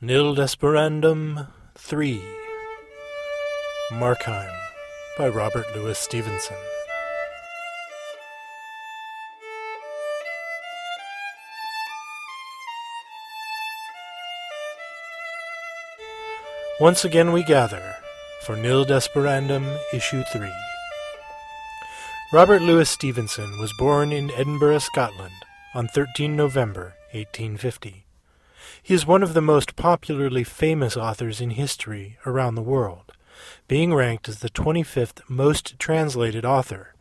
Nil Desperandum 3 Markheim by Robert Louis Stevenson. Once again we gather for Nil Desperandum Issue 3. Robert Louis Stevenson was born in Edinburgh, Scotland on 13 November 1850. He is one of the most popularly famous authors in history around the world, being ranked as the 25th most translated author,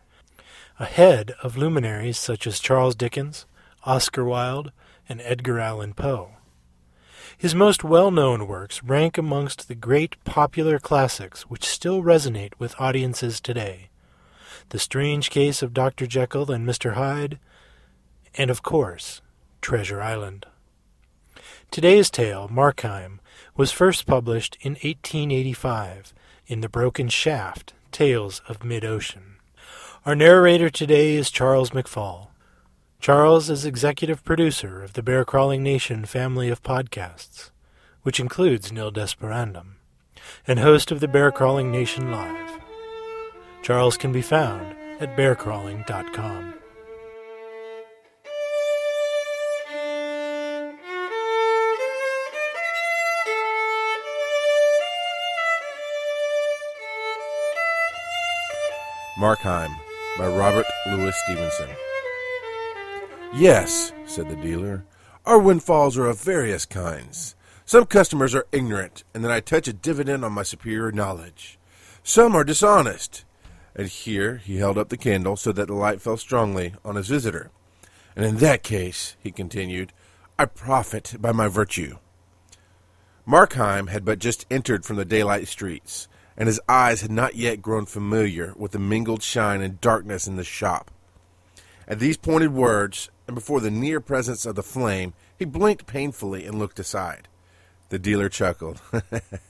ahead of luminaries such as Charles Dickens, Oscar Wilde, and Edgar Allan Poe. His most well-known works rank amongst the great popular classics which still resonate with audiences today. The Strange Case of Dr. Jekyll and Mr. Hyde, and of course, Treasure Island. Today's tale, Markheim, was first published in 1885 in The Broken Shaft Tales of Mid Ocean. Our narrator today is Charles McFall. Charles is executive producer of the Bear Crawling Nation family of podcasts, which includes Nil Desperandum, and host of the Bear Crawling Nation Live. Charles can be found at bearcrawling.com. Markheim by Robert Louis Stevenson. Yes, said the dealer, our windfalls are of various kinds. Some customers are ignorant, and then I touch a dividend on my superior knowledge. Some are dishonest. And here he held up the candle so that the light fell strongly on his visitor. And in that case, he continued, I profit by my virtue. Markheim had but just entered from the daylight streets and his eyes had not yet grown familiar with the mingled shine and darkness in the shop. At these pointed words, and before the near presence of the flame, he blinked painfully and looked aside. The dealer chuckled.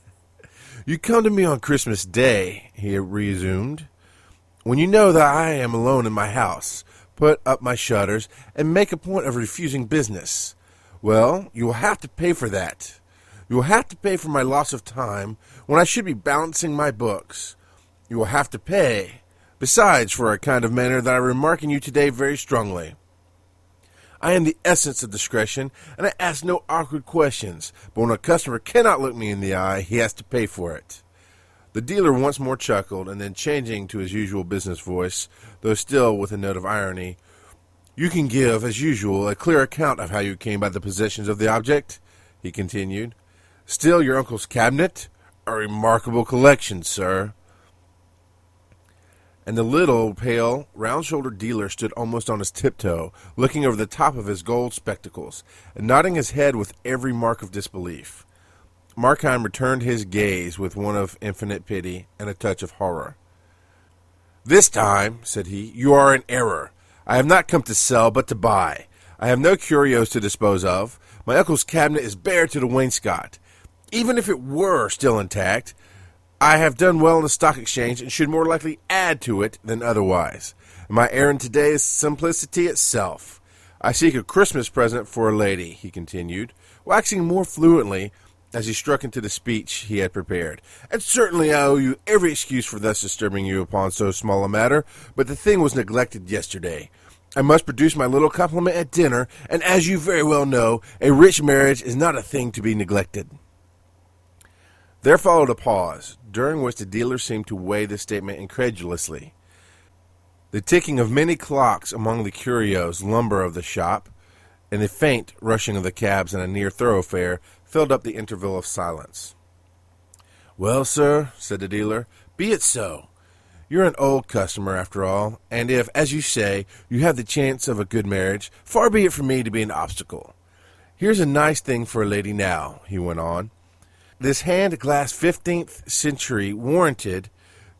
you come to me on Christmas Day, he resumed, when you know that I am alone in my house, put up my shutters, and make a point of refusing business. Well, you will have to pay for that. You will have to pay for my loss of time when I should be balancing my books. You will have to pay, besides, for a kind of manner that I remark in you today very strongly. I am the essence of discretion, and I ask no awkward questions, but when a customer cannot look me in the eye, he has to pay for it. The dealer once more chuckled, and then changing to his usual business voice, though still with a note of irony, You can give, as usual, a clear account of how you came by the possessions of the object, he continued. Still your uncle's cabinet? A remarkable collection, sir. And the little, pale, round shouldered dealer stood almost on his tiptoe, looking over the top of his gold spectacles, and nodding his head with every mark of disbelief. Markheim returned his gaze with one of infinite pity and a touch of horror. This time, said he, you are in error. I have not come to sell, but to buy. I have no curios to dispose of. My uncle's cabinet is bare to the wainscot even if it were still intact, I have done well in the stock exchange and should more likely add to it than otherwise. My errand today is simplicity itself. I seek a Christmas present for a lady, he continued, waxing more fluently as he struck into the speech he had prepared. And certainly I owe you every excuse for thus disturbing you upon so small a matter, but the thing was neglected yesterday. I must produce my little compliment at dinner, and as you very well know, a rich marriage is not a thing to be neglected. There followed a pause, during which the dealer seemed to weigh the statement incredulously. The ticking of many clocks among the curios lumber of the shop, and the faint rushing of the cabs in a near thoroughfare filled up the interval of silence. Well, sir, said the dealer, be it so. You're an old customer, after all, and if, as you say, you have the chance of a good marriage, far be it from me to be an obstacle. Here's a nice thing for a lady now, he went on. This hand glass 15th century warranted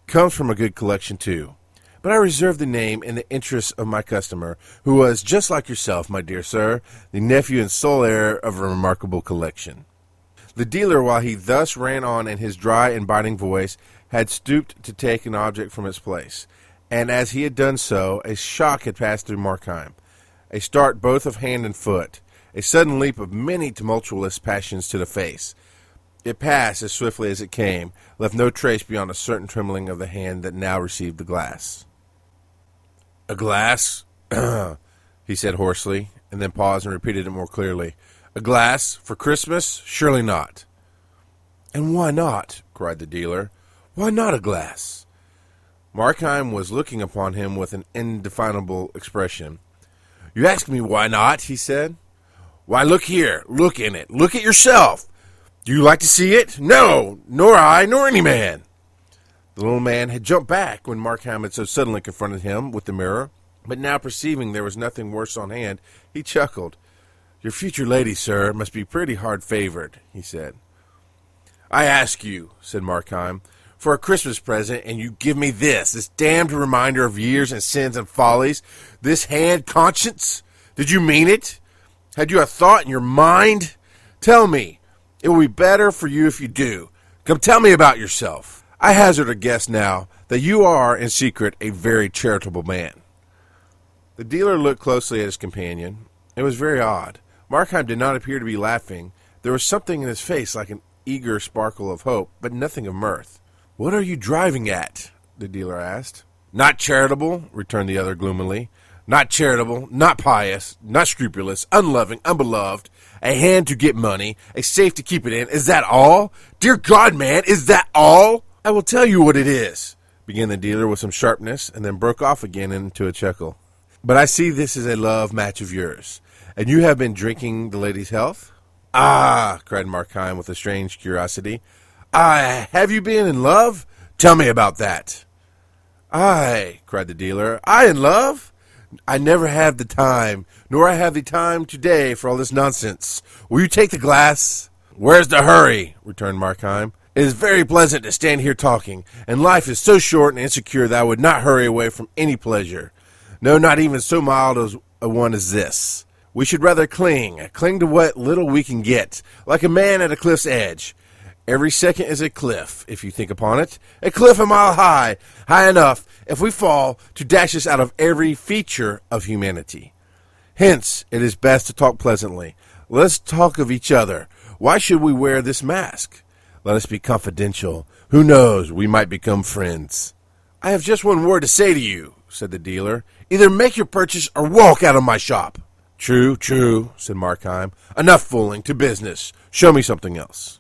comes from a good collection too. But I reserve the name in the interest of my customer, who was, just like yourself, my dear sir, the nephew and sole heir of a remarkable collection. The dealer, while he thus ran on in his dry and biting voice, had stooped to take an object from its place, and as he had done so, a shock had passed through Markheim, a start both of hand and foot, a sudden leap of many tumultuous passions to the face. It passed as swiftly as it came, left no trace beyond a certain trembling of the hand that now received the glass. A glass? he said hoarsely, and then paused and repeated it more clearly. A glass? For Christmas? Surely not. And why not? cried the dealer. Why not a glass? Markheim was looking upon him with an indefinable expression. You ask me why not, he said. Why, look here. Look in it. Look at yourself. Do you like to see it? No, nor I, nor any man. The little man had jumped back when Markheim had so suddenly confronted him with the mirror, but now perceiving there was nothing worse on hand, he chuckled. Your future lady, sir, must be pretty hard favored, he said. I ask you, said Markheim, for a Christmas present, and you give me this, this damned reminder of years and sins and follies, this hand conscience? Did you mean it? Had you a thought in your mind? Tell me. It will be better for you if you do. Come tell me about yourself. I hazard a guess now that you are, in secret, a very charitable man. The dealer looked closely at his companion. It was very odd. Markheim did not appear to be laughing. There was something in his face like an eager sparkle of hope, but nothing of mirth. What are you driving at? the dealer asked. Not charitable, returned the other gloomily. Not charitable, not pious, not scrupulous, unloving, unbeloved, a hand to get money, a safe to keep it in. Is that all? Dear God, man, is that all? I will tell you what it is, began the dealer with some sharpness, and then broke off again into a chuckle. But I see this is a love match of yours, and you have been drinking the lady's health? Ah, cried Markheim with a strange curiosity. Ah, have you been in love? Tell me about that. I, cried the dealer, I in love? I never have the time, nor I have the time today for all this nonsense. Will you take the glass? Where's the hurry? returned Markheim. It is very pleasant to stand here talking, and life is so short and insecure that I would not hurry away from any pleasure. No, not even so mild as a one as this. We should rather cling, cling to what little we can get, like a man at a cliff's edge. Every second is a cliff, if you think upon it. A cliff a mile high, high enough, if we fall, to dash us out of every feature of humanity. Hence, it is best to talk pleasantly. Let us talk of each other. Why should we wear this mask? Let us be confidential. Who knows, we might become friends. I have just one word to say to you, said the dealer. Either make your purchase or walk out of my shop. True, true, said Markheim. Enough fooling, to business. Show me something else.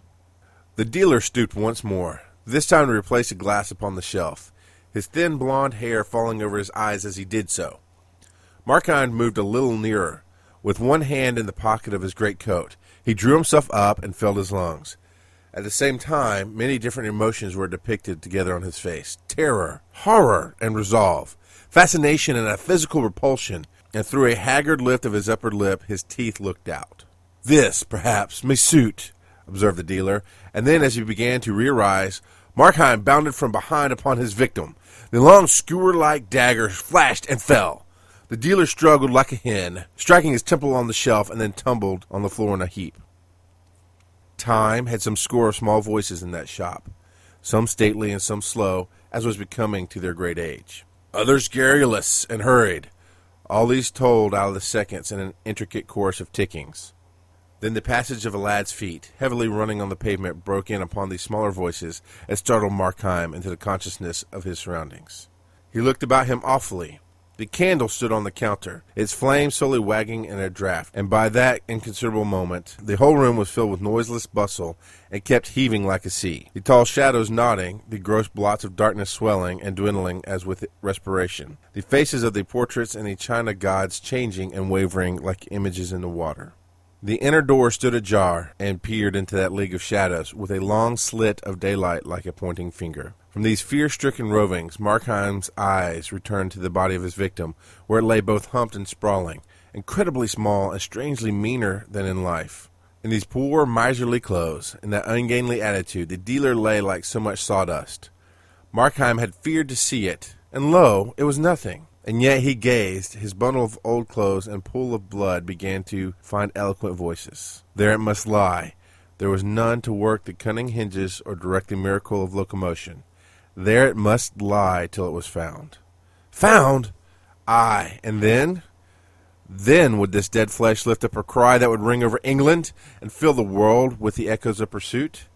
The dealer stooped once more, this time to replace a glass upon the shelf, his thin blond hair falling over his eyes as he did so. Markheim moved a little nearer. With one hand in the pocket of his great coat, he drew himself up and filled his lungs. At the same time, many different emotions were depicted together on his face terror, horror, and resolve, fascination, and a physical repulsion, and through a haggard lift of his upper lip, his teeth looked out. This, perhaps, may suit, observed the dealer, and then, as he began to re-arise, Markheim bounded from behind upon his victim. The long skewer-like dagger flashed and fell. The dealer struggled like a hen, striking his temple on the shelf, and then tumbled on the floor in a heap. Time had some score of small voices in that shop, some stately and some slow, as was becoming to their great age. Others garrulous and hurried. All these told out of the seconds in an intricate chorus of tickings. Then the passage of a lad's feet, heavily running on the pavement, broke in upon these smaller voices and startled Markheim into the consciousness of his surroundings. He looked about him awfully, the candle stood on the counter, its flame slowly wagging in a draught, and by that inconsiderable moment the whole room was filled with noiseless bustle and kept heaving like a sea. The tall shadows nodding, the gross blots of darkness swelling and dwindling as with respiration, the faces of the portraits and the china gods changing and wavering like images in the water. The inner door stood ajar and peered into that league of shadows with a long slit of daylight like a pointing finger. From these fear stricken rovings, Markheim's eyes returned to the body of his victim, where it lay both humped and sprawling, incredibly small and strangely meaner than in life. In these poor, miserly clothes, in that ungainly attitude, the dealer lay like so much sawdust. Markheim had feared to see it, and lo, it was nothing. And yet he gazed, his bundle of old clothes and pool of blood began to find eloquent voices. There it must lie. There was none to work the cunning hinges or direct the miracle of locomotion. There it must lie till it was found. Found? Ay, and then? Then would this dead flesh lift up a cry that would ring over England and fill the world with the echoes of pursuit?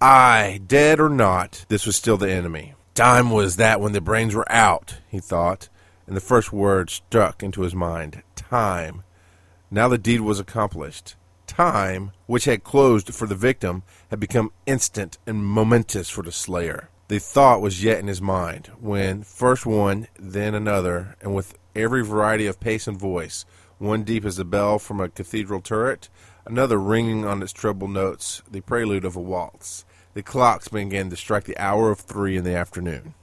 Aye, dead or not, this was still the enemy. Time was that when the brains were out, he thought, and the first word struck into his mind time. Now the deed was accomplished. Time, which had closed for the victim, had become instant and momentous for the slayer. The thought was yet in his mind, when first one, then another, and with every variety of pace and voice, one deep as a bell from a cathedral turret, another ringing on its treble notes, the prelude of a waltz. The clocks began to strike the hour of three in the afternoon.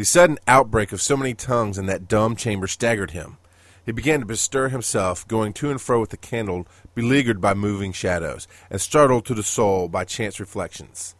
The sudden outbreak of so many tongues in that dumb chamber staggered him. He began to bestir himself, going to and fro with the candle, beleaguered by moving shadows, and startled to the soul by chance reflections.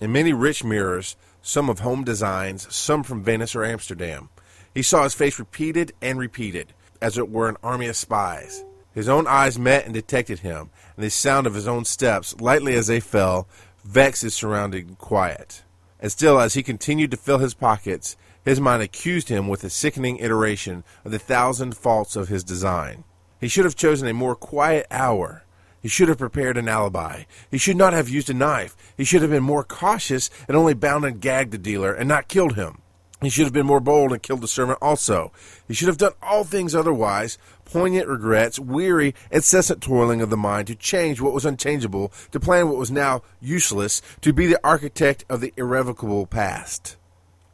In many rich mirrors, some of home designs, some from Venice or Amsterdam, he saw his face repeated and repeated, as it were an army of spies. His own eyes met and detected him, and the sound of his own steps, lightly as they fell, vexed his surrounding quiet. And still, as he continued to fill his pockets, his mind accused him with a sickening iteration of the thousand faults of his design. He should have chosen a more quiet hour. He should have prepared an alibi. He should not have used a knife. He should have been more cautious and only bound and gagged the dealer and not killed him. He should have been more bold and killed the servant also. He should have done all things otherwise. Poignant regrets, weary, incessant toiling of the mind to change what was unchangeable, to plan what was now useless, to be the architect of the irrevocable past.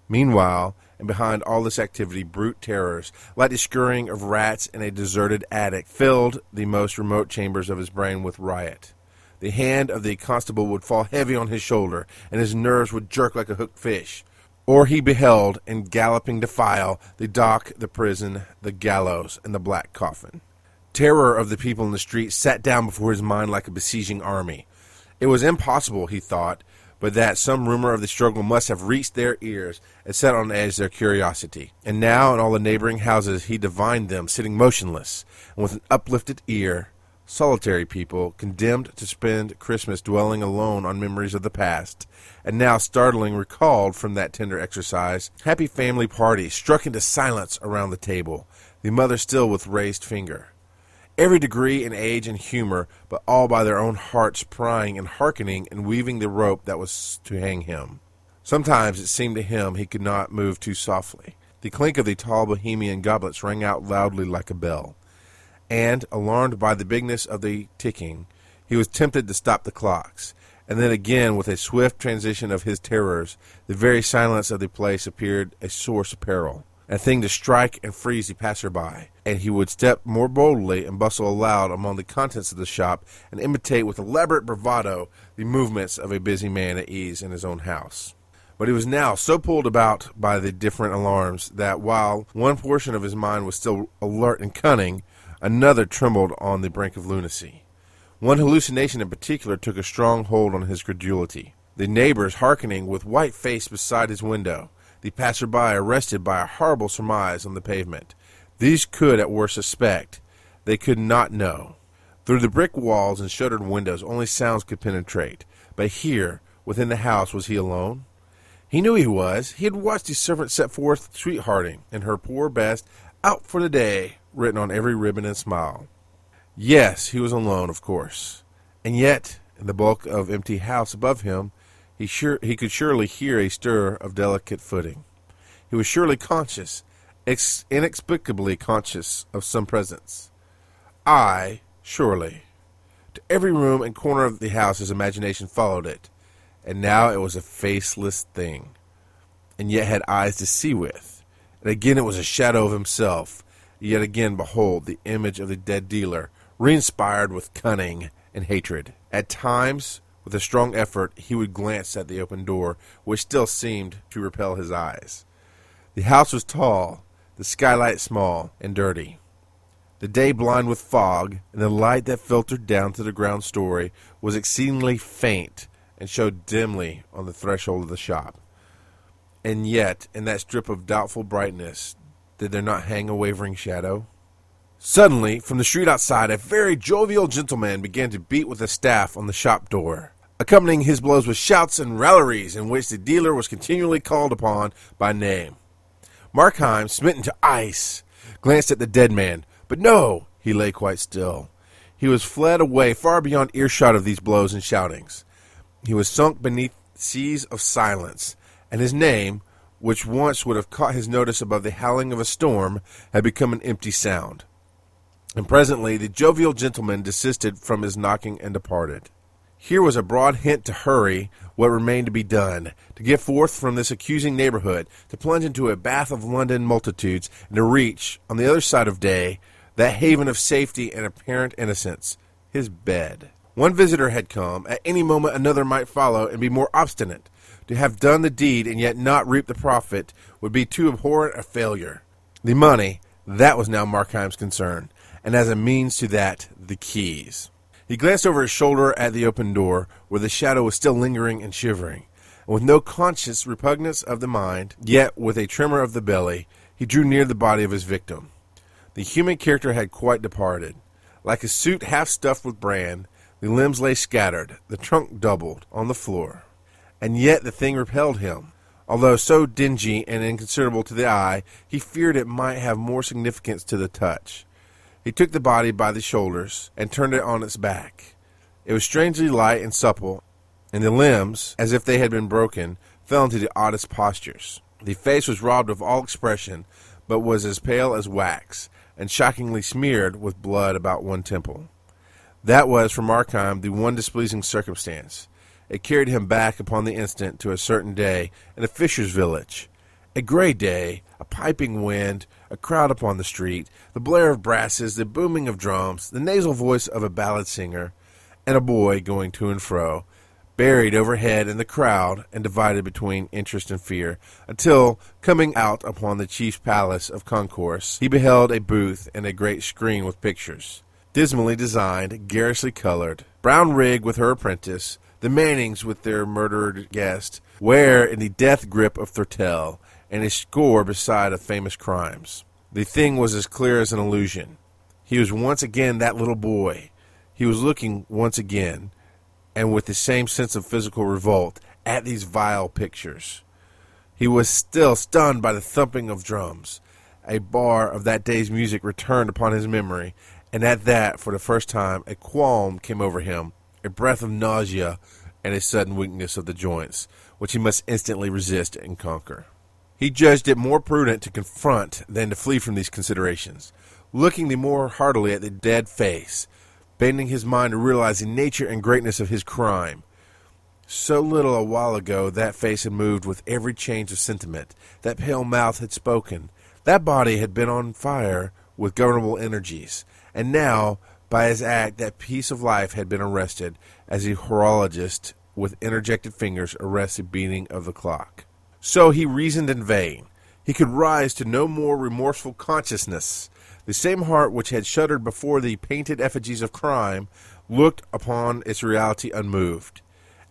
Meanwhile, and behind all this activity, brute terrors, like the scurrying of rats in a deserted attic, filled the most remote chambers of his brain with riot. The hand of the constable would fall heavy on his shoulder, and his nerves would jerk like a hooked fish. Or he beheld, in galloping defile, the dock, the prison, the gallows, and the black coffin. Terror of the people in the street sat down before his mind like a besieging army. It was impossible, he thought, but that some rumor of the struggle must have reached their ears and set on edge their curiosity. And now in all the neighboring houses he divined them sitting motionless, and with an uplifted ear, solitary people, condemned to spend Christmas dwelling alone on memories of the past, and now startling recalled from that tender exercise, happy family parties struck into silence around the table, the mother still with raised finger. Every degree in age and humor, but all by their own hearts prying and hearkening and weaving the rope that was to hang him. Sometimes it seemed to him he could not move too softly. The clink of the tall Bohemian goblets rang out loudly like a bell and, alarmed by the bigness of the ticking, he was tempted to stop the clocks. And then again, with a swift transition of his terrors, the very silence of the place appeared a source of peril, a thing to strike and freeze the passer-by. And he would step more boldly and bustle aloud among the contents of the shop and imitate with elaborate bravado the movements of a busy man at ease in his own house. But he was now so pulled about by the different alarms that while one portion of his mind was still alert and cunning, Another trembled on the brink of lunacy. One hallucination in particular took a strong hold on his credulity. The neighbors hearkening with white face beside his window, the passer-by arrested by a horrible surmise on the pavement. These could at worst suspect, they could not know. Through the brick walls and shuttered windows only sounds could penetrate. But here, within the house, was he alone? He knew he was. He had watched his servant set forth sweethearting and her poor best out for the day written on every ribbon and smile. Yes, he was alone, of course. And yet, in the bulk of empty house above him, he sure he could surely hear a stir of delicate footing. He was surely conscious, ex- inexplicably conscious of some presence. I, surely. To every room and corner of the house his imagination followed it, and now it was a faceless thing, and yet had eyes to see with. And again it was a shadow of himself, Yet again, behold, the image of the dead dealer, re-inspired with cunning and hatred. At times, with a strong effort, he would glance at the open door, which still seemed to repel his eyes. The house was tall, the skylight small and dirty. The day blind with fog, and the light that filtered down to the ground story was exceedingly faint and showed dimly on the threshold of the shop. And yet, in that strip of doubtful brightness, did there not hang a wavering shadow? Suddenly, from the street outside, a very jovial gentleman began to beat with a staff on the shop door, accompanying his blows with shouts and railleries in which the dealer was continually called upon by name. Markheim, smitten to ice, glanced at the dead man, but no, he lay quite still. He was fled away far beyond earshot of these blows and shoutings. He was sunk beneath seas of silence, and his name, which once would have caught his notice above the howling of a storm, had become an empty sound. And presently the jovial gentleman desisted from his knocking and departed. Here was a broad hint to hurry what remained to be done, to get forth from this accusing neighborhood, to plunge into a bath of London multitudes, and to reach, on the other side of day, that haven of safety and apparent innocence, his bed. One visitor had come. At any moment another might follow and be more obstinate. To have done the deed and yet not reap the profit would be too abhorrent a failure. The money, that was now Markheim's concern, and as a means to that, the keys. He glanced over his shoulder at the open door, where the shadow was still lingering and shivering, and with no conscious repugnance of the mind, yet with a tremor of the belly, he drew near the body of his victim. The human character had quite departed. Like a suit half stuffed with bran, the limbs lay scattered, the trunk doubled, on the floor. And yet the thing repelled him. Although so dingy and inconsiderable to the eye, he feared it might have more significance to the touch. He took the body by the shoulders and turned it on its back. It was strangely light and supple, and the limbs, as if they had been broken, fell into the oddest postures. The face was robbed of all expression, but was as pale as wax, and shockingly smeared with blood about one temple. That was, for Markheim, the one displeasing circumstance. It carried him back upon the instant to a certain day in a fisher's village. A gray day, a piping wind, a crowd upon the street, the blare of brasses, the booming of drums, the nasal voice of a ballad singer, and a boy going to and fro, buried overhead in the crowd and divided between interest and fear, until, coming out upon the chief's palace of concourse, he beheld a booth and a great screen with pictures, dismally designed, garishly colored, Brownrigg with her apprentice, the Mannings with their murdered guest, Weare in the death grip of Thurtell, and a score beside of famous crimes. The thing was as clear as an illusion. He was once again that little boy. He was looking once again, and with the same sense of physical revolt, at these vile pictures. He was still stunned by the thumping of drums. A bar of that day's music returned upon his memory, and at that, for the first time, a qualm came over him, a breath of nausea, and a sudden weakness of the joints, which he must instantly resist and conquer. He judged it more prudent to confront than to flee from these considerations, looking the more heartily at the dead face, bending his mind to realize the nature and greatness of his crime. So little a while ago that face had moved with every change of sentiment, that pale mouth had spoken, that body had been on fire with governable energies, and now, by his act, that piece of life had been arrested, as a horologist with interjected fingers arrests the beating of the clock. So he reasoned in vain. He could rise to no more remorseful consciousness. The same heart which had shuddered before the painted effigies of crime looked upon its reality unmoved.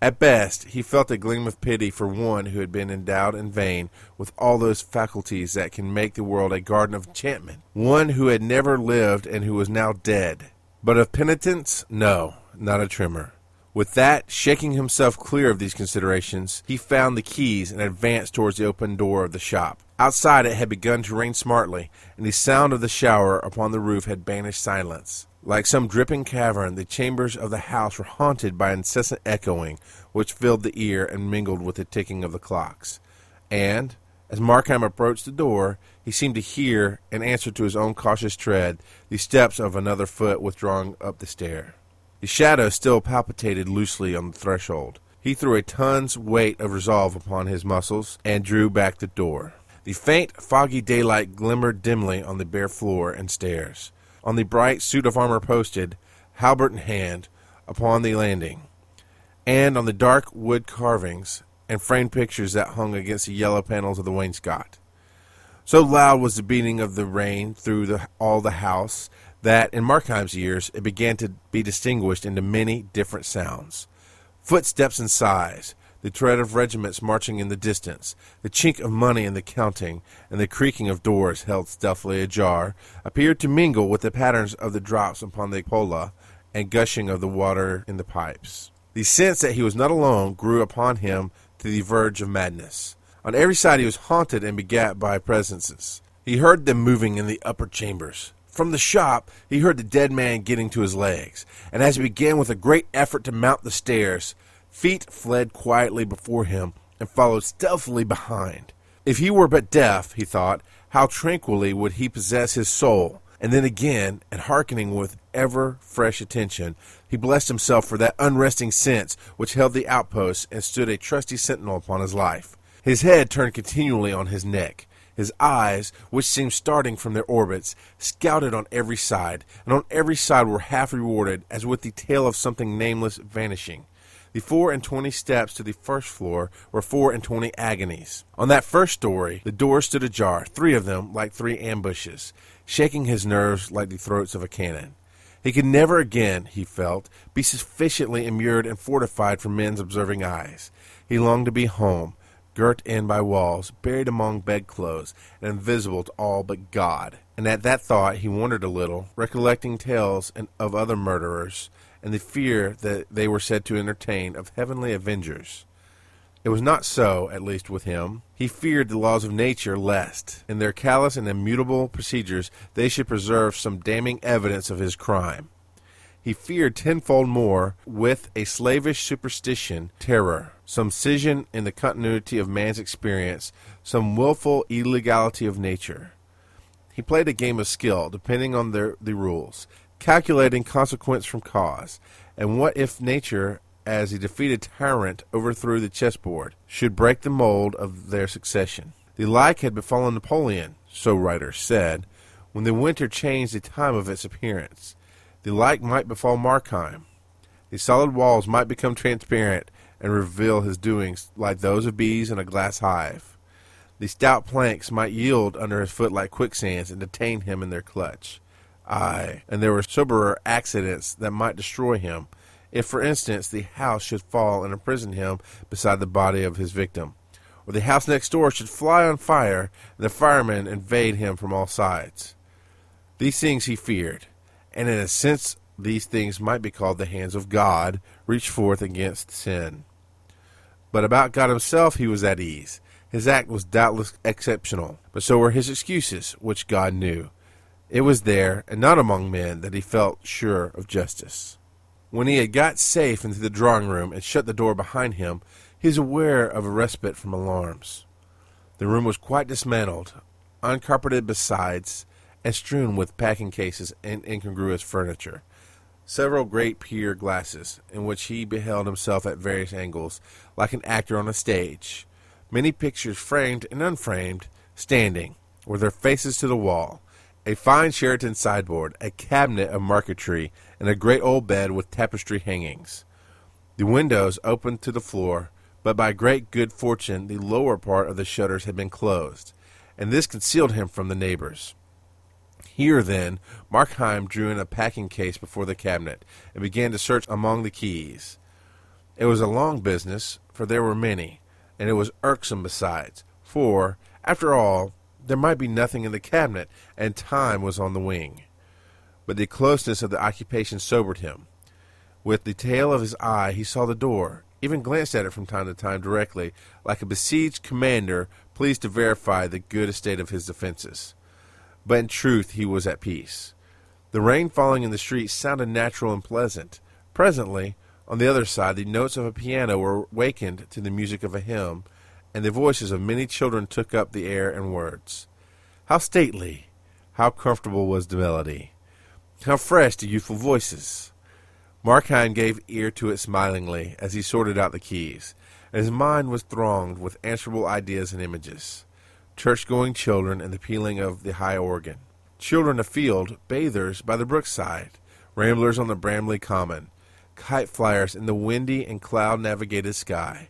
At best, he felt a gleam of pity for one who had been endowed in vain with all those faculties that can make the world a garden of enchantment, one who had never lived and who was now dead. But of penitence, no, not a tremor. With that, shaking himself clear of these considerations, he found the keys and advanced towards the open door of the shop. Outside it had begun to rain smartly, and the sound of the shower upon the roof had banished silence. Like some dripping cavern, the chambers of the house were haunted by incessant echoing, which filled the ear and mingled with the ticking of the clocks. And, as Markheim approached the door, he seemed to hear, in answer to his own cautious tread, the steps of another foot withdrawing up the stair. The shadow still palpitated loosely on the threshold. He threw a ton's weight of resolve upon his muscles and drew back the door. The faint, foggy daylight glimmered dimly on the bare floor and stairs, on the bright suit of armor posted, halbert in hand, upon the landing, and on the dark wood carvings and framed pictures that hung against the yellow panels of the wainscot. So loud was the beating of the rain through the, all the house that in Markheim's years it began to be distinguished into many different sounds. Footsteps and sighs, the tread of regiments marching in the distance, the chink of money in the counting, and the creaking of doors held stealthily ajar, appeared to mingle with the patterns of the drops upon the pola and gushing of the water in the pipes. The sense that he was not alone grew upon him to the verge of madness. On every side he was haunted and begat by presences. He heard them moving in the upper chambers, From the shop, he heard the dead man getting to his legs, and as he began with a great effort to mount the stairs, feet fled quietly before him and followed stealthily behind. If he were but deaf, he thought, how tranquilly would he possess his soul. And then again, and hearkening with ever fresh attention, he blessed himself for that unresting sense which held the outposts and stood a trusty sentinel upon his life. His head turned continually on his neck. His eyes, which seemed starting from their orbits, scouted on every side, and on every side were half rewarded, as with the tail of something nameless vanishing. The four and twenty steps to the first floor were four and twenty agonies. On that first story, the doors stood ajar, three of them like three ambushes, shaking his nerves like the throats of a cannon. He could never again, he felt, be sufficiently immured and fortified from men's observing eyes. He longed to be home, girt in by walls, buried among bedclothes, and invisible to all but God. And at that thought he wondered a little, recollecting tales of other murderers, and the fear that they were said to entertain of heavenly avengers. It was not so, at least with him. He feared the laws of nature lest, in their callous and immutable procedures, they should preserve some damning evidence of his crime. He feared tenfold more, with a slavish superstition, terror, some scission in the continuity of man's experience, some wilful illegality of nature. He played a game of skill, depending on the, the rules calculating consequence from cause. And what if nature, as a defeated tyrant overthrew the chessboard, should break the mold of their succession? The like had befallen Napoleon, so writers said, when the winter changed the time of its appearance. The like might befall Markheim. The solid walls might become transparent and reveal his doings like those of bees in a glass hive. The stout planks might yield under his foot like quicksands and detain him in their clutch. Aye, and there were soberer accidents that might destroy him. If, for instance, the house should fall and imprison him beside the body of his victim, or the house next door should fly on fire and the firemen invade him from all sides. These things he feared, and in a sense these things might be called the hands of God reached forth against sin. But about God himself he was at ease. His act was doubtless exceptional, but so were his excuses, which God knew. It was there, and not among men, that he felt sure of justice. When he had got safe into the drawing room and shut the door behind him, he was aware of a respite from alarms. The room was quite dismantled, uncarpeted besides, and strewn with packing cases and incongruous furniture. Several great pier glasses, in which he beheld himself at various angles, like an actor on a stage. Many pictures, framed and unframed, standing, with their faces to the wall a fine Sheraton sideboard, a cabinet of marquetry, and a great old bed with tapestry hangings. The windows opened to the floor, but by great good fortune the lower part of the shutters had been closed, and this concealed him from the neighbors. Here, then, Markheim drew in a packing case before the cabinet, and began to search among the keys. It was a long business, for there were many, and it was irksome besides, for, after all, there might be nothing in the cabinet, and time was on the wing. But the closeness of the occupation sobered him. With the tail of his eye he saw the door, even glanced at it from time to time directly, like a besieged commander pleased to verify the good estate of his defenses. But in truth he was at peace. The rain falling in the street sounded natural and pleasant. Presently, on the other side, the notes of a piano were wakened to the music of a hymn, and the voices of many children took up the air and words. How stately, how comfortable was the melody, how fresh the youthful voices! Markheim gave ear to it smilingly as he sorted out the keys, and his mind was thronged with answerable ideas and images. Church-going children and the pealing of the high organ. Children afield, bathers by the brookside, ramblers on the Bramley Common, kite flyers in the windy and cloud-navigated sky.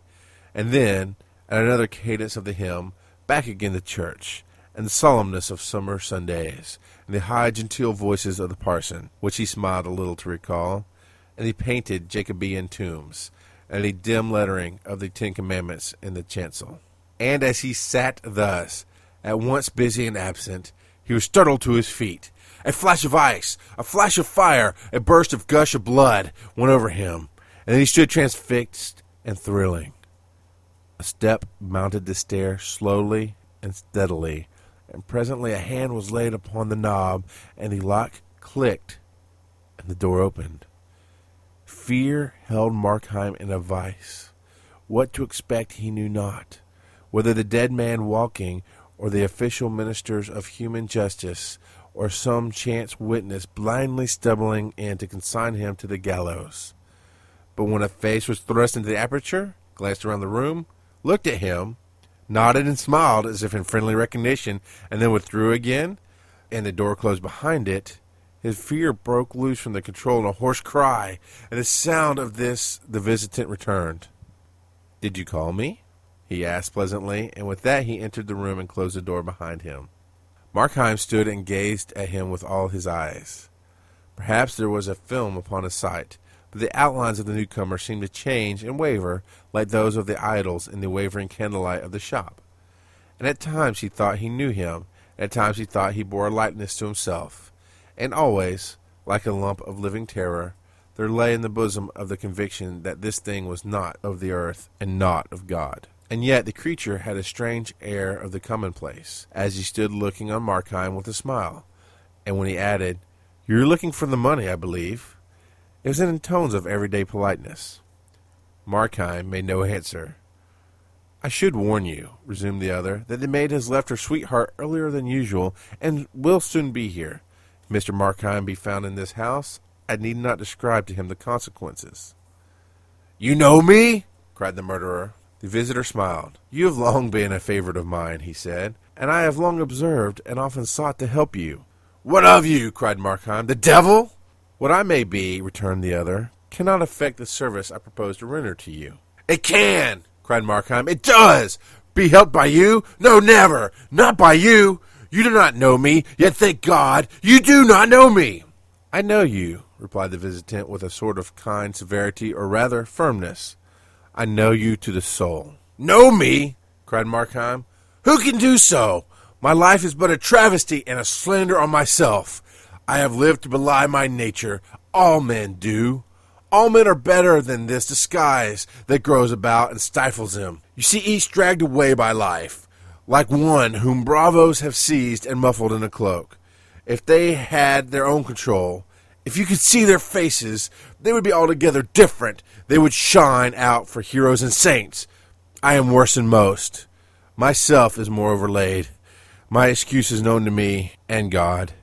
And then, at another cadence of the hymn, back again to church, and the solemnness of summer Sundays, and the high genteel voices of the parson, which he smiled a little to recall, and the painted Jacobean tombs, and the dim lettering of the Ten Commandments in the chancel. And as he sat thus, at once busy and absent, he was startled to his feet. A flash of ice, a flash of fire, a burst of gush of blood went over him, and he stood transfixed and thrilling. A step mounted the stair slowly and steadily, and presently a hand was laid upon the knob, and the lock clicked, and the door opened. Fear held Markheim in a vice. What to expect he knew not. Whether the dead man walking, or the official ministers of human justice, or some chance witness blindly stumbling in to consign him to the gallows. But when a face was thrust into the aperture, glanced around the room, looked at him, nodded and smiled as if in friendly recognition, and then withdrew again, and the door closed behind it, his fear broke loose from the control in a hoarse cry, and the sound of this the visitant returned. Did you call me? He asked pleasantly, and with that he entered the room and closed the door behind him. Markheim stood and gazed at him with all his eyes. Perhaps there was a film upon his sight, but the outlines of the newcomer seemed to change and waver like those of the idols in the wavering candlelight of the shop. And at times he thought he knew him, and at times he thought he bore a likeness to himself. And always, like a lump of living terror, there lay in the bosom of the conviction that this thing was not of the earth and not of God. And yet the creature had a strange air of the commonplace, as he stood looking on Markheim with a smile. And when he added, You're looking for the money, I believe, it was in tones of everyday politeness. Markheim made no answer. I should warn you, resumed the other, that the maid has left her sweetheart earlier than usual, and will soon be here. If Mr. Markheim be found in this house, I need not describe to him the consequences. You know me? cried the murderer. The visitor smiled. You have long been a favorite of mine, he said, and I have long observed and often sought to help you. What of you? cried Markheim. The devil? What I may be, returned the other, cannot affect the service I propose to render to you. It can, cried Markheim. It does. Be helped by you? No, never. Not by you. You do not know me, yet thank God you do not know me. I know you, replied the visitant with a sort of kind severity, or rather firmness. I know you to the soul. Know me? cried Markheim. Who can do so? My life is but a travesty and a slander on myself. I have lived to belie my nature. All men do. All men are better than this disguise that grows about and stifles them. You see each dragged away by life, like one whom bravos have seized and muffled in a cloak. If they had their own control, if you could see their faces, they would be altogether different. They would shine out for heroes and saints. I am worse than most. Myself is more overlaid. My excuse is known to me and God.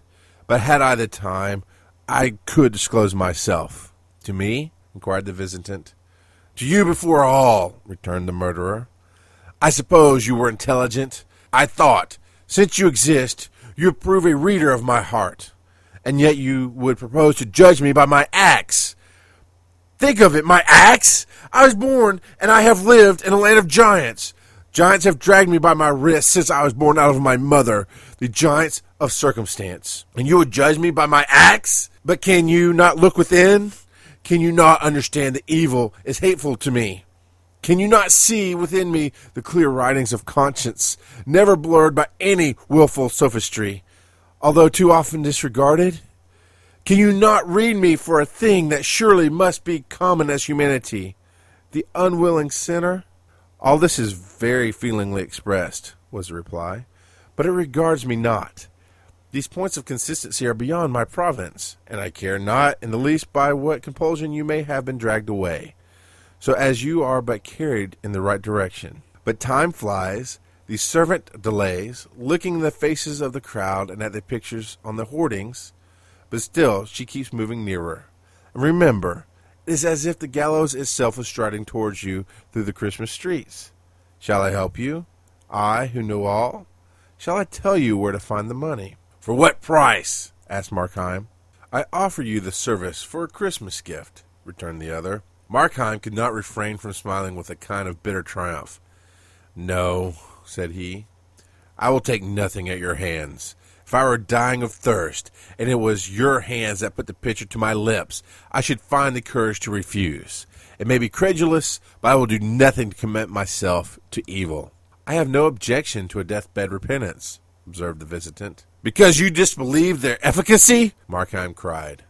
But had I the time, I could disclose myself. To me? inquired the visitant. To you before all, returned the murderer. I suppose you were intelligent. I thought, since you exist, you prove a reader of my heart and yet you would propose to judge me by my acts. Think of it, my acts! I was born, and I have lived in a land of giants. Giants have dragged me by my wrists since I was born out of my mother, the giants of circumstance. And you would judge me by my acts? But can you not look within? Can you not understand that evil is hateful to me? Can you not see within me the clear writings of conscience, never blurred by any wilful sophistry? Although too often disregarded? Can you not read me for a thing that surely must be common as humanity? The unwilling sinner? All this is very feelingly expressed, was the reply, but it regards me not. These points of consistency are beyond my province, and I care not in the least by what compulsion you may have been dragged away, so as you are but carried in the right direction. But time flies, the servant delays, looking in the faces of the crowd and at the pictures on the hoardings, but still she keeps moving nearer. And remember, it is as if the gallows itself was striding towards you through the Christmas streets. Shall I help you? I, who know all? Shall I tell you where to find the money? For what price? asked Markheim. I offer you the service for a Christmas gift, returned the other. Markheim could not refrain from smiling with a kind of bitter triumph. No, said he. I will take nothing at your hands. If I were dying of thirst, and it was your hands that put the pitcher to my lips, I should find the courage to refuse. It may be credulous, but I will do nothing to commit myself to evil. I have no objection to a deathbed repentance, observed the visitant. Because you disbelieve their efficacy? Markheim cried.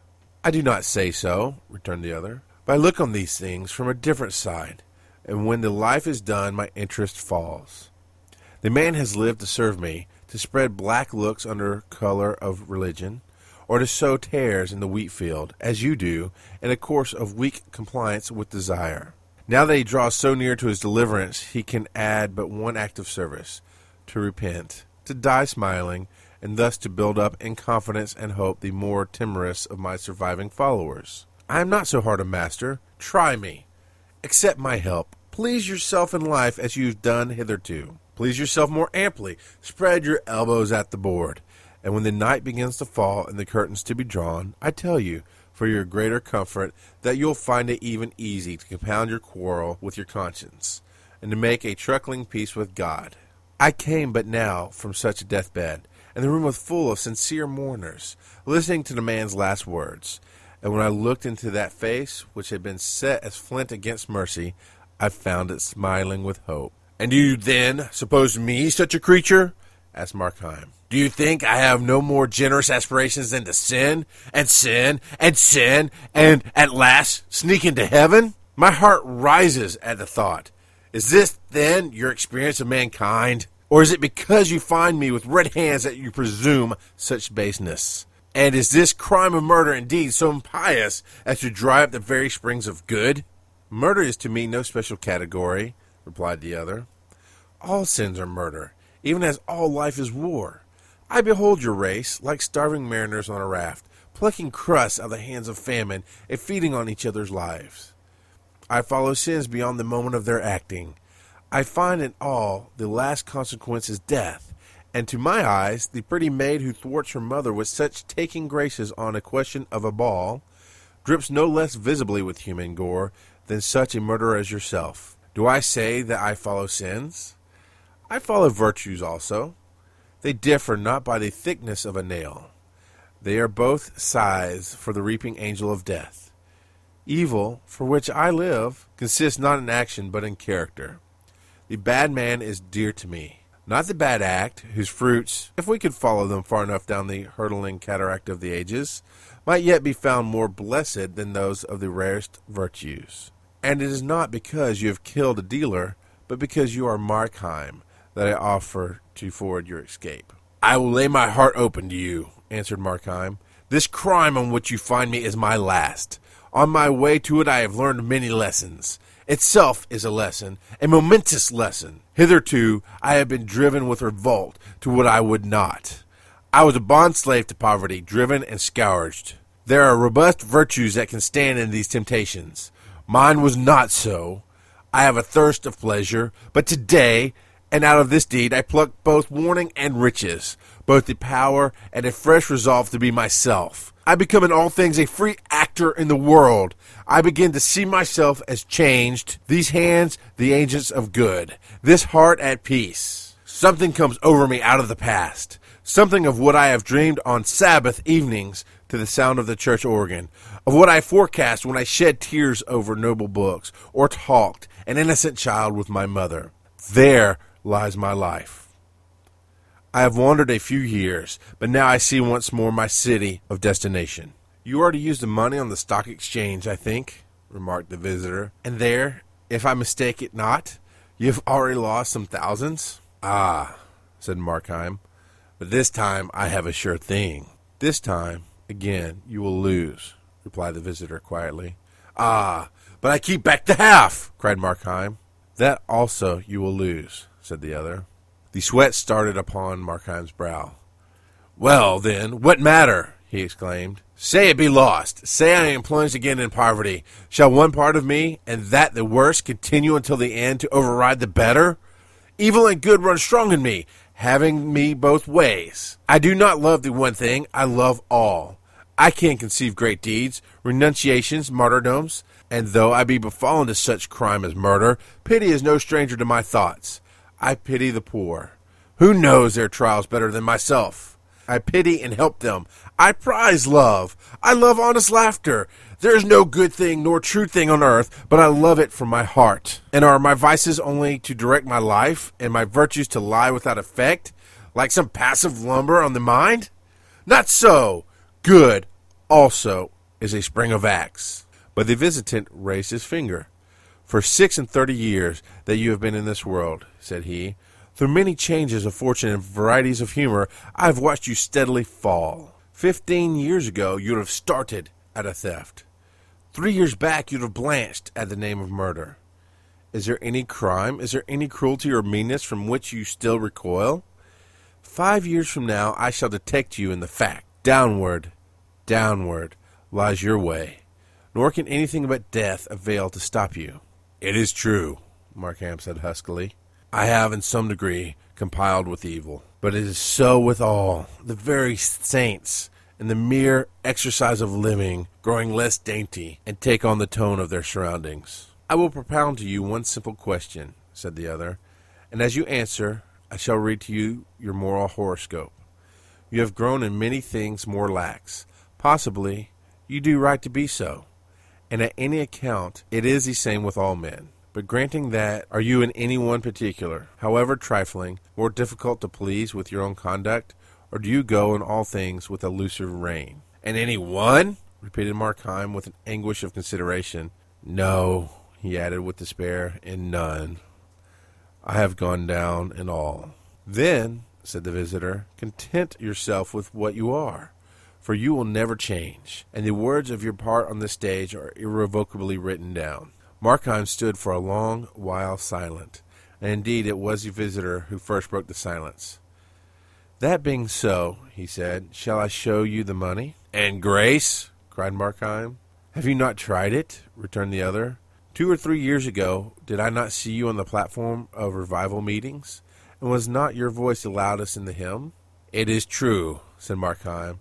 I do not say so, returned the other, but I look on these things from a different side, and when the life is done, my interest falls. The man has lived to serve me, to spread black looks under color of religion, or to sow tares in the wheat field, as you do, in a course of weak compliance with desire. Now that he draws so near to his deliverance, he can add but one act of service to repent, to die smiling, and thus to build up in confidence and hope the more timorous of my surviving followers. I am not so hard a master. Try me. Accept my help. Please yourself in life as you've done hitherto. Please yourself more amply. Spread your elbows at the board. And when the night begins to fall and the curtains to be drawn, I tell you, for your greater comfort, that you'll find it even easy to compound your quarrel with your conscience, and to make a truckling peace with God. I came but now from such a deathbed, and the room was full of sincere mourners, listening to the man's last words. And when I looked into that face, which had been set as flint against mercy, I found it smiling with hope. And do you then suppose me such a creature? asked Markheim. Do you think I have no more generous aspirations than to sin, and sin, and sin, and at last sneak into heaven? My heart rises at the thought. Is this, then, your experience of mankind? Or is it because you find me with red hands that you presume such baseness? And is this crime of murder indeed so impious as to dry up the very springs of good? Murder is to me no special category, replied the other. All sins are murder, even as all life is war. I behold your race, like starving mariners on a raft, plucking crusts out of the hands of famine and feeding on each other's lives. I follow sins beyond the moment of their acting. I find in all the last consequence is death, and to my eyes, the pretty maid who thwarts her mother with such taking graces on a question of a ball drips no less visibly with human gore than such a murderer as yourself. Do I say that I follow sins? I follow virtues also. They differ not by the thickness of a nail. They are both sighs for the reaping angel of death. Evil, for which I live, consists not in action but in character. The bad man is dear to me, not the bad act, whose fruits, if we could follow them far enough down the hurtling cataract of the ages, might yet be found more blessed than those of the rarest virtues. And it is not because you have killed a dealer, but because you are Markheim, that I offer to forward your escape. I will lay my heart open to you, answered Markheim. This crime on which you find me is my last. On my way to it I have learned many lessons. Itself is a lesson, a momentous lesson. Hitherto I have been driven with revolt to what I would not. I was a bond slave to poverty, driven and scourged. There are robust virtues that can stand in these temptations. Mine was not so. I have a thirst of pleasure, but today and out of this deed I pluck both warning and riches, both the power and a fresh resolve to be myself. I become in all things a free actor in the world. I begin to see myself as changed, these hands the agents of good, this heart at peace. Something comes over me out of the past, something of what I have dreamed on Sabbath evenings to the sound of the church organ, of what I forecast when I shed tears over noble books, or talked, an innocent child, with my mother. There lies my life. I have wandered a few years, but now I see once more my city of destination. You are to use the money on the stock exchange, I think, remarked the visitor. And there, if I mistake it not, you have already lost some thousands? Ah, said Markheim, but this time I have a sure thing. This time, again, you will lose, replied the visitor quietly. Ah, but I keep back the half, cried Markheim. That also you will lose, said the other. The sweat started upon Markheim's brow. Well, then, what matter? he exclaimed. Say it be lost. Say I am plunged again in poverty. Shall one part of me, and that the worst, continue until the end to override the better? Evil and good run strong in me, having me both ways. I do not love the one thing, I love all. I can't conceive great deeds, renunciations, martyrdoms, and though I be befallen to such crime as murder, pity is no stranger to my thoughts. I pity the poor. Who knows their trials better than myself? I pity and help them. I prize love. I love honest laughter. There is no good thing nor true thing on earth, but I love it from my heart. And are my vices only to direct my life, and my virtues to lie without effect, like some passive lumber on the mind? Not so. Good, also, is a spring of acts. But the visitant raised his finger. For six and thirty years that you have been in this world, said he, Through many changes of fortune and varieties of humor, I have watched you steadily fall. Fifteen years ago, you'd have started at a theft. Three years back, you'd have blanched at the name of murder. Is there any crime? Is there any cruelty or meanness from which you still recoil? Five years from now, I shall detect you in the fact. Downward, downward lies your way, nor can anything but death avail to stop you. It is true, Markheim said huskily. I have, in some degree, compiled with evil. But it is so with all, the very saints, in the mere exercise of living, growing less dainty, and take on the tone of their surroundings. I will propound to you one simple question, said the other, and as you answer, I shall read to you your moral horoscope. You have grown in many things more lax. Possibly you do right to be so. And at any account, it is the same with all men. But granting that, are you in any one particular, however trifling, more difficult to please with your own conduct, or do you go in all things with a looser rein? And any one? repeated Markheim with an anguish of consideration. No, he added with despair, in none. I have gone down in all. Then, said the visitor, content yourself with what you are for you will never change, and the words of your part on the stage are irrevocably written down. Markheim stood for a long while silent, and indeed it was the visitor who first broke the silence. That being so, he said, shall I show you the money? And grace? cried Markheim. Have you not tried it? returned the other. Two or three years ago, did I not see you on the platform of revival meetings? And was not your voice the loudest in the hymn? It is true, said Markheim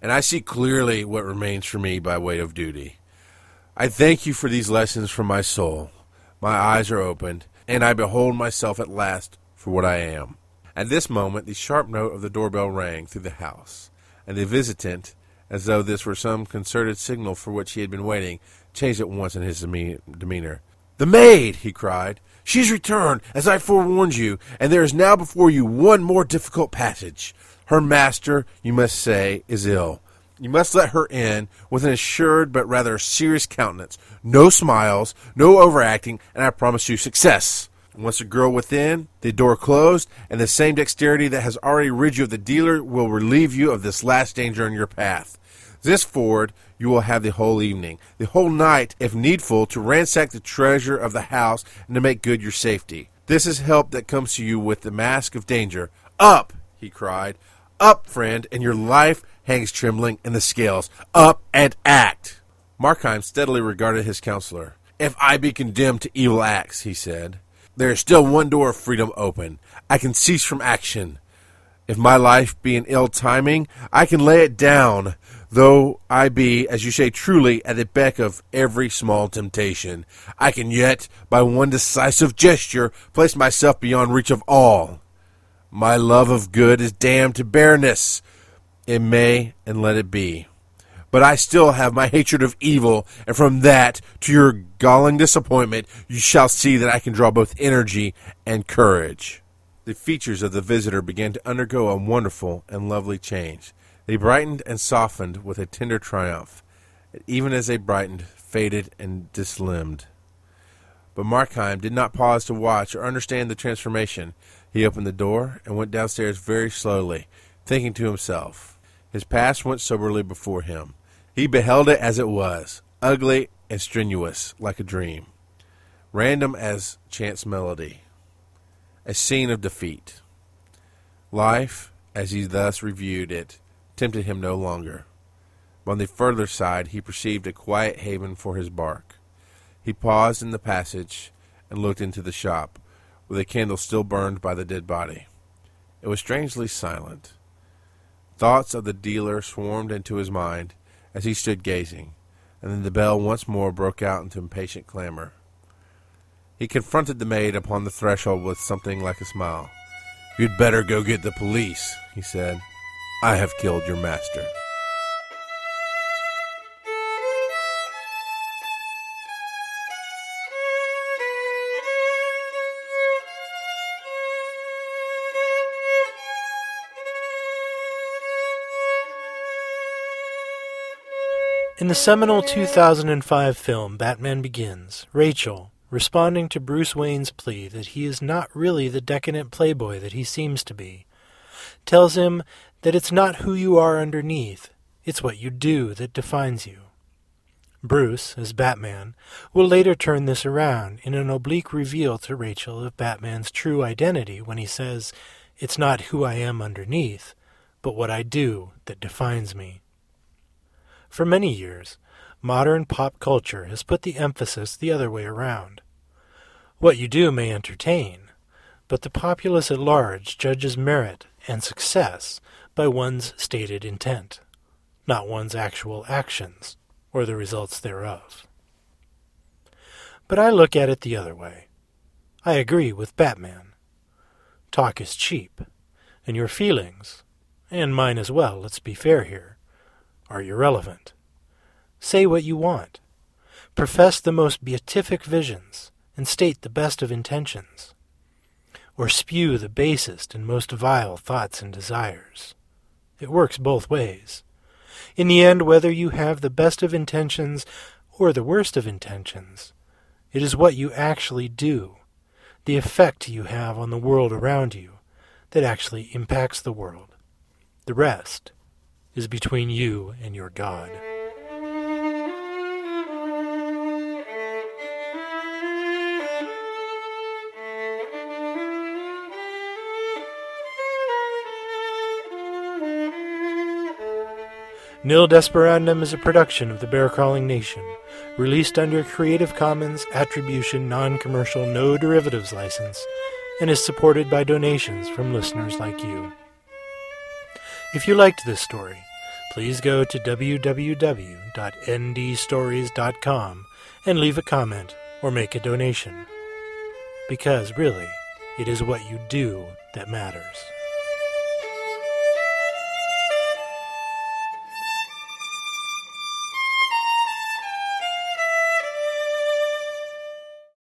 and I see clearly what remains for me by way of duty. I thank you for these lessons from my soul. My eyes are opened, and I behold myself at last for what I am. At this moment, the sharp note of the doorbell rang through the house, and the visitant, as though this were some concerted signal for which he had been waiting, changed at once in his demeanor. The maid! he cried. She's returned, as I forewarned you, and there is now before you one more difficult passage. Her master, you must say, is ill. You must let her in with an assured but rather serious countenance. No smiles, no overacting, and I promise you success. Once the girl within, the door closed, and the same dexterity that has already rid you of the dealer will relieve you of this last danger in your path. This forward, you will have the whole evening, the whole night, if needful, to ransack the treasure of the house and to make good your safety. This is help that comes to you with the mask of danger. Up! he cried. Up, friend, and your life hangs trembling in the scales. Up and act. Markheim steadily regarded his counselor. If I be condemned to evil acts, he said, there is still one door of freedom open. I can cease from action. If my life be in ill timing, I can lay it down, though I be, as you say truly, at the beck of every small temptation. I can yet, by one decisive gesture, place myself beyond reach of all. My love of good is damned to bareness. It may, and let it be. But I still have my hatred of evil, and from that to your galling disappointment, you shall see that I can draw both energy and courage. The features of the visitor began to undergo a wonderful and lovely change. They brightened and softened with a tender triumph, even as they brightened, faded and dislimned. But Markheim did not pause to watch or understand the transformation. He opened the door and went downstairs very slowly, thinking to himself. His past went soberly before him. He beheld it as it was, ugly and strenuous, like a dream, random as chance melody, a scene of defeat. Life, as he thus reviewed it, tempted him no longer. On the further side, he perceived a quiet haven for his bark. He paused in the passage and looked into the shop with a candle still burned by the dead body. It was strangely silent. Thoughts of the dealer swarmed into his mind as he stood gazing, and then the bell once more broke out into impatient clamor. He confronted the maid upon the threshold with something like a smile. You'd better go get the police, he said. I have killed your master. In the seminal 2005 film Batman Begins, Rachel, responding to Bruce Wayne's plea that he is not really the decadent playboy that he seems to be, tells him that it's not who you are underneath, it's what you do that defines you. Bruce, as Batman, will later turn this around in an oblique reveal to Rachel of Batman's true identity when he says, It's not who I am underneath, but what I do that defines me. For many years, modern pop culture has put the emphasis the other way around. What you do may entertain, but the populace at large judges merit and success by one's stated intent, not one's actual actions or the results thereof. But I look at it the other way. I agree with Batman. Talk is cheap, and your feelings, and mine as well, let's be fair here, are irrelevant. Say what you want. Profess the most beatific visions, and state the best of intentions. Or spew the basest and most vile thoughts and desires. It works both ways. In the end, whether you have the best of intentions or the worst of intentions, it is what you actually do, the effect you have on the world around you, that actually impacts the world. The rest is between you and your God. Nil Desperandum is a production of the Bear Crawling Nation, released under a Creative Commons Attribution Non Commercial No Derivatives license, and is supported by donations from listeners like you. If you liked this story, please go to www.ndstories.com and leave a comment or make a donation. Because really, it is what you do that matters.